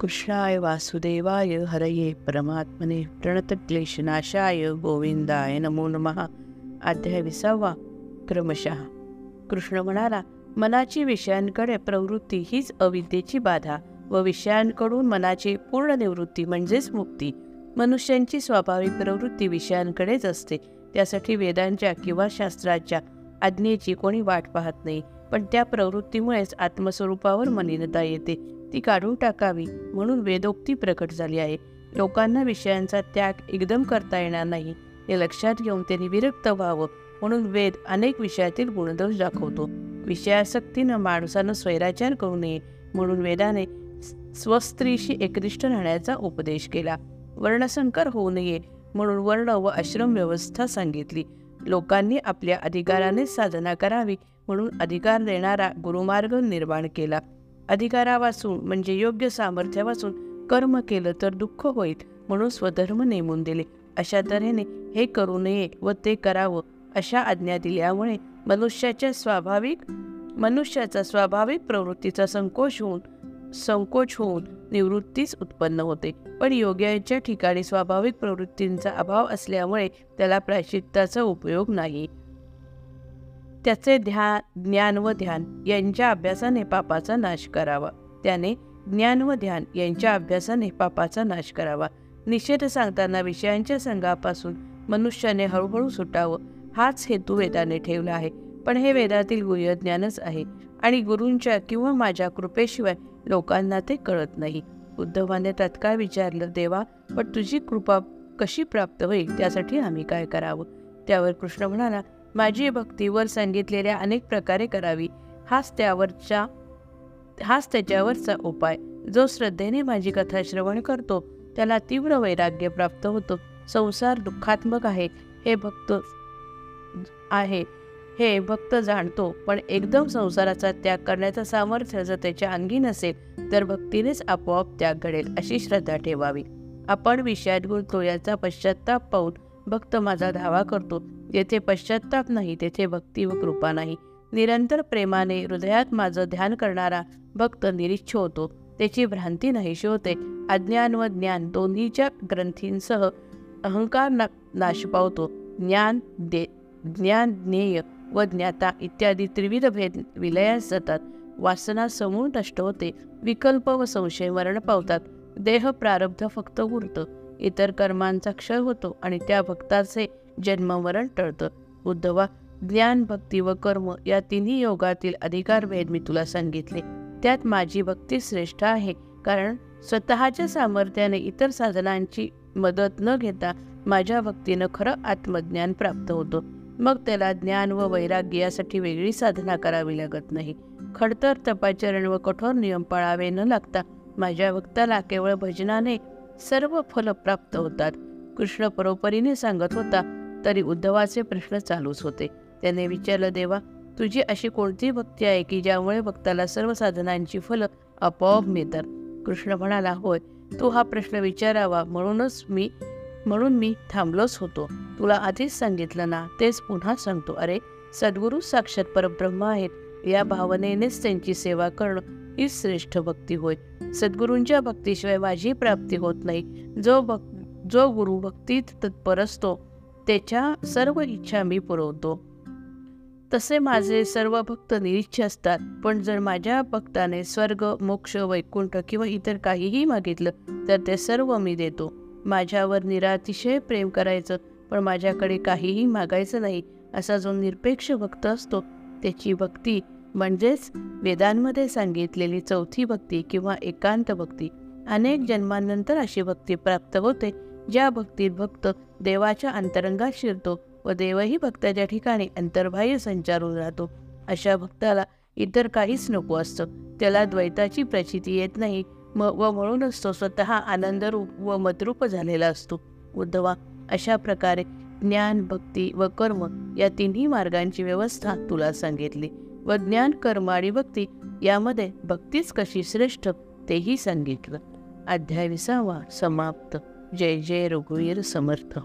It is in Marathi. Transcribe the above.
कृष्णाय वासुदेवाय हरये परमात्मने प्रणतक्लेशनाशाय गोविंदाय नमो नमः. अध्याय विसावा. क्रमशः. कृष्ण म्हणाला मनाची विषयांकडे प्रवृत्ती हीच अविद्येची बाधा व विषयांकडून मनाची पूर्ण निवृत्ती म्हणजेच मुक्ती. मनुष्यांची स्वाभाविक प्रवृत्ती विषयांकडेच असते. त्यासाठी वेदांच्या किंवा शास्त्राच्या आज्ञेची कोणी वाट पाहत नाही पण त्या प्रवृत्तीमुळेच आत्मस्वरूपावर मलिनता येते. ती काढून टाकावी म्हणून वेदोक्ती प्रकट झाली आहे. लोकांना विषयांचा त्याग एकदम करता येणार नाही. हे लक्षात घेऊन त्यांनी विरक्त व्हावं म्हणून वेद अनेक विषयातील गुणदोष दाखवतो. विषयासक्तीनं माणसानं स्वैराचार करू नये म्हणून वेदाने स्वस्त्रीशी एकनिष्ठ राहण्याचा उपदेश केला. वर्णसंकर होऊ नये म्हणून वर्ण व आश्रम व्यवस्था सांगितली. लोकांनी आपल्या अधिकाराने साधना करावी म्हणून अधिकार देणारा गुरुमार्ग निर्माण केला. अधिकारापासून म्हणजे योग्य सामर्थ्यापासून कर्म केलं तर दुःख होईल म्हणून स्वधर्म नेमून दिले. अशा तऱ्हेने हे करू नये व ते करावं अशा आज्ञा दिल्यामुळे मनुष्याच्या स्वाभाविक मनुष्याचा स्वाभाविक प्रवृत्तीचा संकोच होऊन संकोच होऊन निवृत्तीच उत्पन्न होते. पण योग्याच्या ठिकाणी स्वाभाविक प्रवृत्तींचा अभाव असल्यामुळे त्याला प्रायश्चित्ताचा उपयोग नाही. त्याचे ध्यान ज्ञान व ध्यान यांच्या अभ्यासाने पापाचा नाश करावा. त्याने ज्ञान व ध्यान यांच्या अभ्यासाने पापाचा नाश करावा. निषेध सांगताना विषयांच्या संघापासून मनुष्याने हळूहळू सुटावं हाच हेतू वेदाने ठेवला आहे. पण हे वेदातील गुह्यज्ञानच आहे आणि गुरूंच्या किंवा माझ्या कृपेशिवाय लोकांना ते कळत नाही. उद्धवाने तत्काळ विचारलं देवा पण तुझी कृपा कशी प्राप्त होईल? त्यासाठी आम्ही काय करावं? त्यावर कृष्ण म्हणाला माझी भक्ती वर सांगितलेल्या अनेक प्रकारे करावी. हाच त्यावरच्या हाच त्याच्यावरचा उपाय. जो श्रद्धेने माझी कथा श्रवण करतो त्याला तीव्र वैराग्य प्राप्त होतो. संसार दुःखात्मक आहे हे भक्त आहे हे भक्त जाणतो. पण एकदम संसाराचा त्याग करण्याचं सामर्थ्य जर त्याच्या अंगी नसेल तर भक्तीनेच आपोआप त्याग घडेल अशी श्रद्धा ठेवावी. आपण विषयात गुंततो याचा पश्चाताप पाहून भक्त माझा धावा करतो. जेथे पश्चाताप नाही तेथे भक्ती व कृपा नाही. निरंतर प्रेमाने हृदयात माझं ध्यान करणारा भक्त निरीच्छ होतो. त्याची भ्रांती नाहीशी होते. अज्ञान व ज्ञान दोन्हीच्या ग्रंथींसह अहंकार ना नाश पावतो. ज्ञान दे ज्ञान ज्ञेय व ज्ञाता इत्यादी त्रिविध भेद विलयास जातात. वासना समूळ नष्ट होते. विकल्प व संशय मरण पावतात. देह प्रारब्ध फक्त उरतं. इतर कर्मांचा क्षय होतो आणि त्या भक्ताचे जन्ममरण टळतं. उद्धवा ज्ञान भक्ती व कर्म या तिन्ही योगातील अधिकार भेद मी तुला सांगितले. त्यात माझी भक्ती श्रेष्ठ आहे. कारण स्वतःच्या सामर्थ्याने इतर साधनांची मदत न घेता माझ्या भक्तीनं खरं आत्मज्ञान प्राप्त होतं. मग त्याला ज्ञान व वैराग्य यासाठी वेगळी साधना करावी लागत नाही. खडतर तपाचरण व कठोर नियम पाळावे न लागता माझ्या भक्ताला केवळ भजनाने सर्व फल प्राप्त होतात. कृष्ण परोपरीने सांगत होता तरी उद्धवाचे प्रश्न चालूच होते. त्याने विचारलं देवा तुझी अशी कोणती भक्ती आहे की ज्यामुळे भक्ताला सर्व साधनांची फलं आपोआप मिळतात? कृष्ण म्हणाला होय तू हा प्रश्न विचारावा म्हणूनच मी म्हणून मी थांबलोच होतो. तुला आधीच सांगितलं ना तेच पुन्हा सांगतो. अरे सद्गुरू साक्षात परब्रह्म आहेत. या भावनेनेच त्यांची सेवा करणं ही श्रेष्ठ भक्ती होय. सद्गुरूंच्या भक्तीशिवाय माझी प्राप्ती होत नाही. जो भक् जो गुरु भक्तीत तत्पर असतो त्याच्या सर्व इच्छा मी पुरवतो. तसे माझे सर्व भक्त निरीच्छ असतात पण जर माझ्या भक्ताने स्वर्ग मोक्ष वैकुंठ किंवा इतर काहीही मागितलं तर ते सर्व मी देतो. माझ्यावर निरातिशय प्रेम करायचं पण माझ्याकडे काहीही मागायचं नाही असा जो निरपेक्ष भक्त असतो त्याची भक्ती म्हणजेच वेदांमध्ये सांगितलेली चौथी भक्ती किंवा एकांत भक्ती. अनेक जन्मांनंतर अशी भक्ती प्राप्त होते ज्या भक्तीत भक्त देवाच्या अंतरंगात शिरतो व देवही भक्ताच्या ठिकाणी अंतर्बाह्य संचारून राहतो. अशा भक्ताला इतर काहीच नको असतं. त्याला द्वैताची प्रचिती येत नाही म व म्हणूनच तो स्वतः आनंदरूप व मतरूप झालेला असतो. उद्धवा अशा प्रकारे ज्ञान भक्ती व कर्म या तिन्ही मार्गांची व्यवस्था तुला सांगितली व ज्ञान कर्म आणि भक्ती यामध्ये भक्तीच कशी श्रेष्ठ तेही सांगितलं. अध्याय विसावा समाप्त. जय जय रघुवीर समर्थ.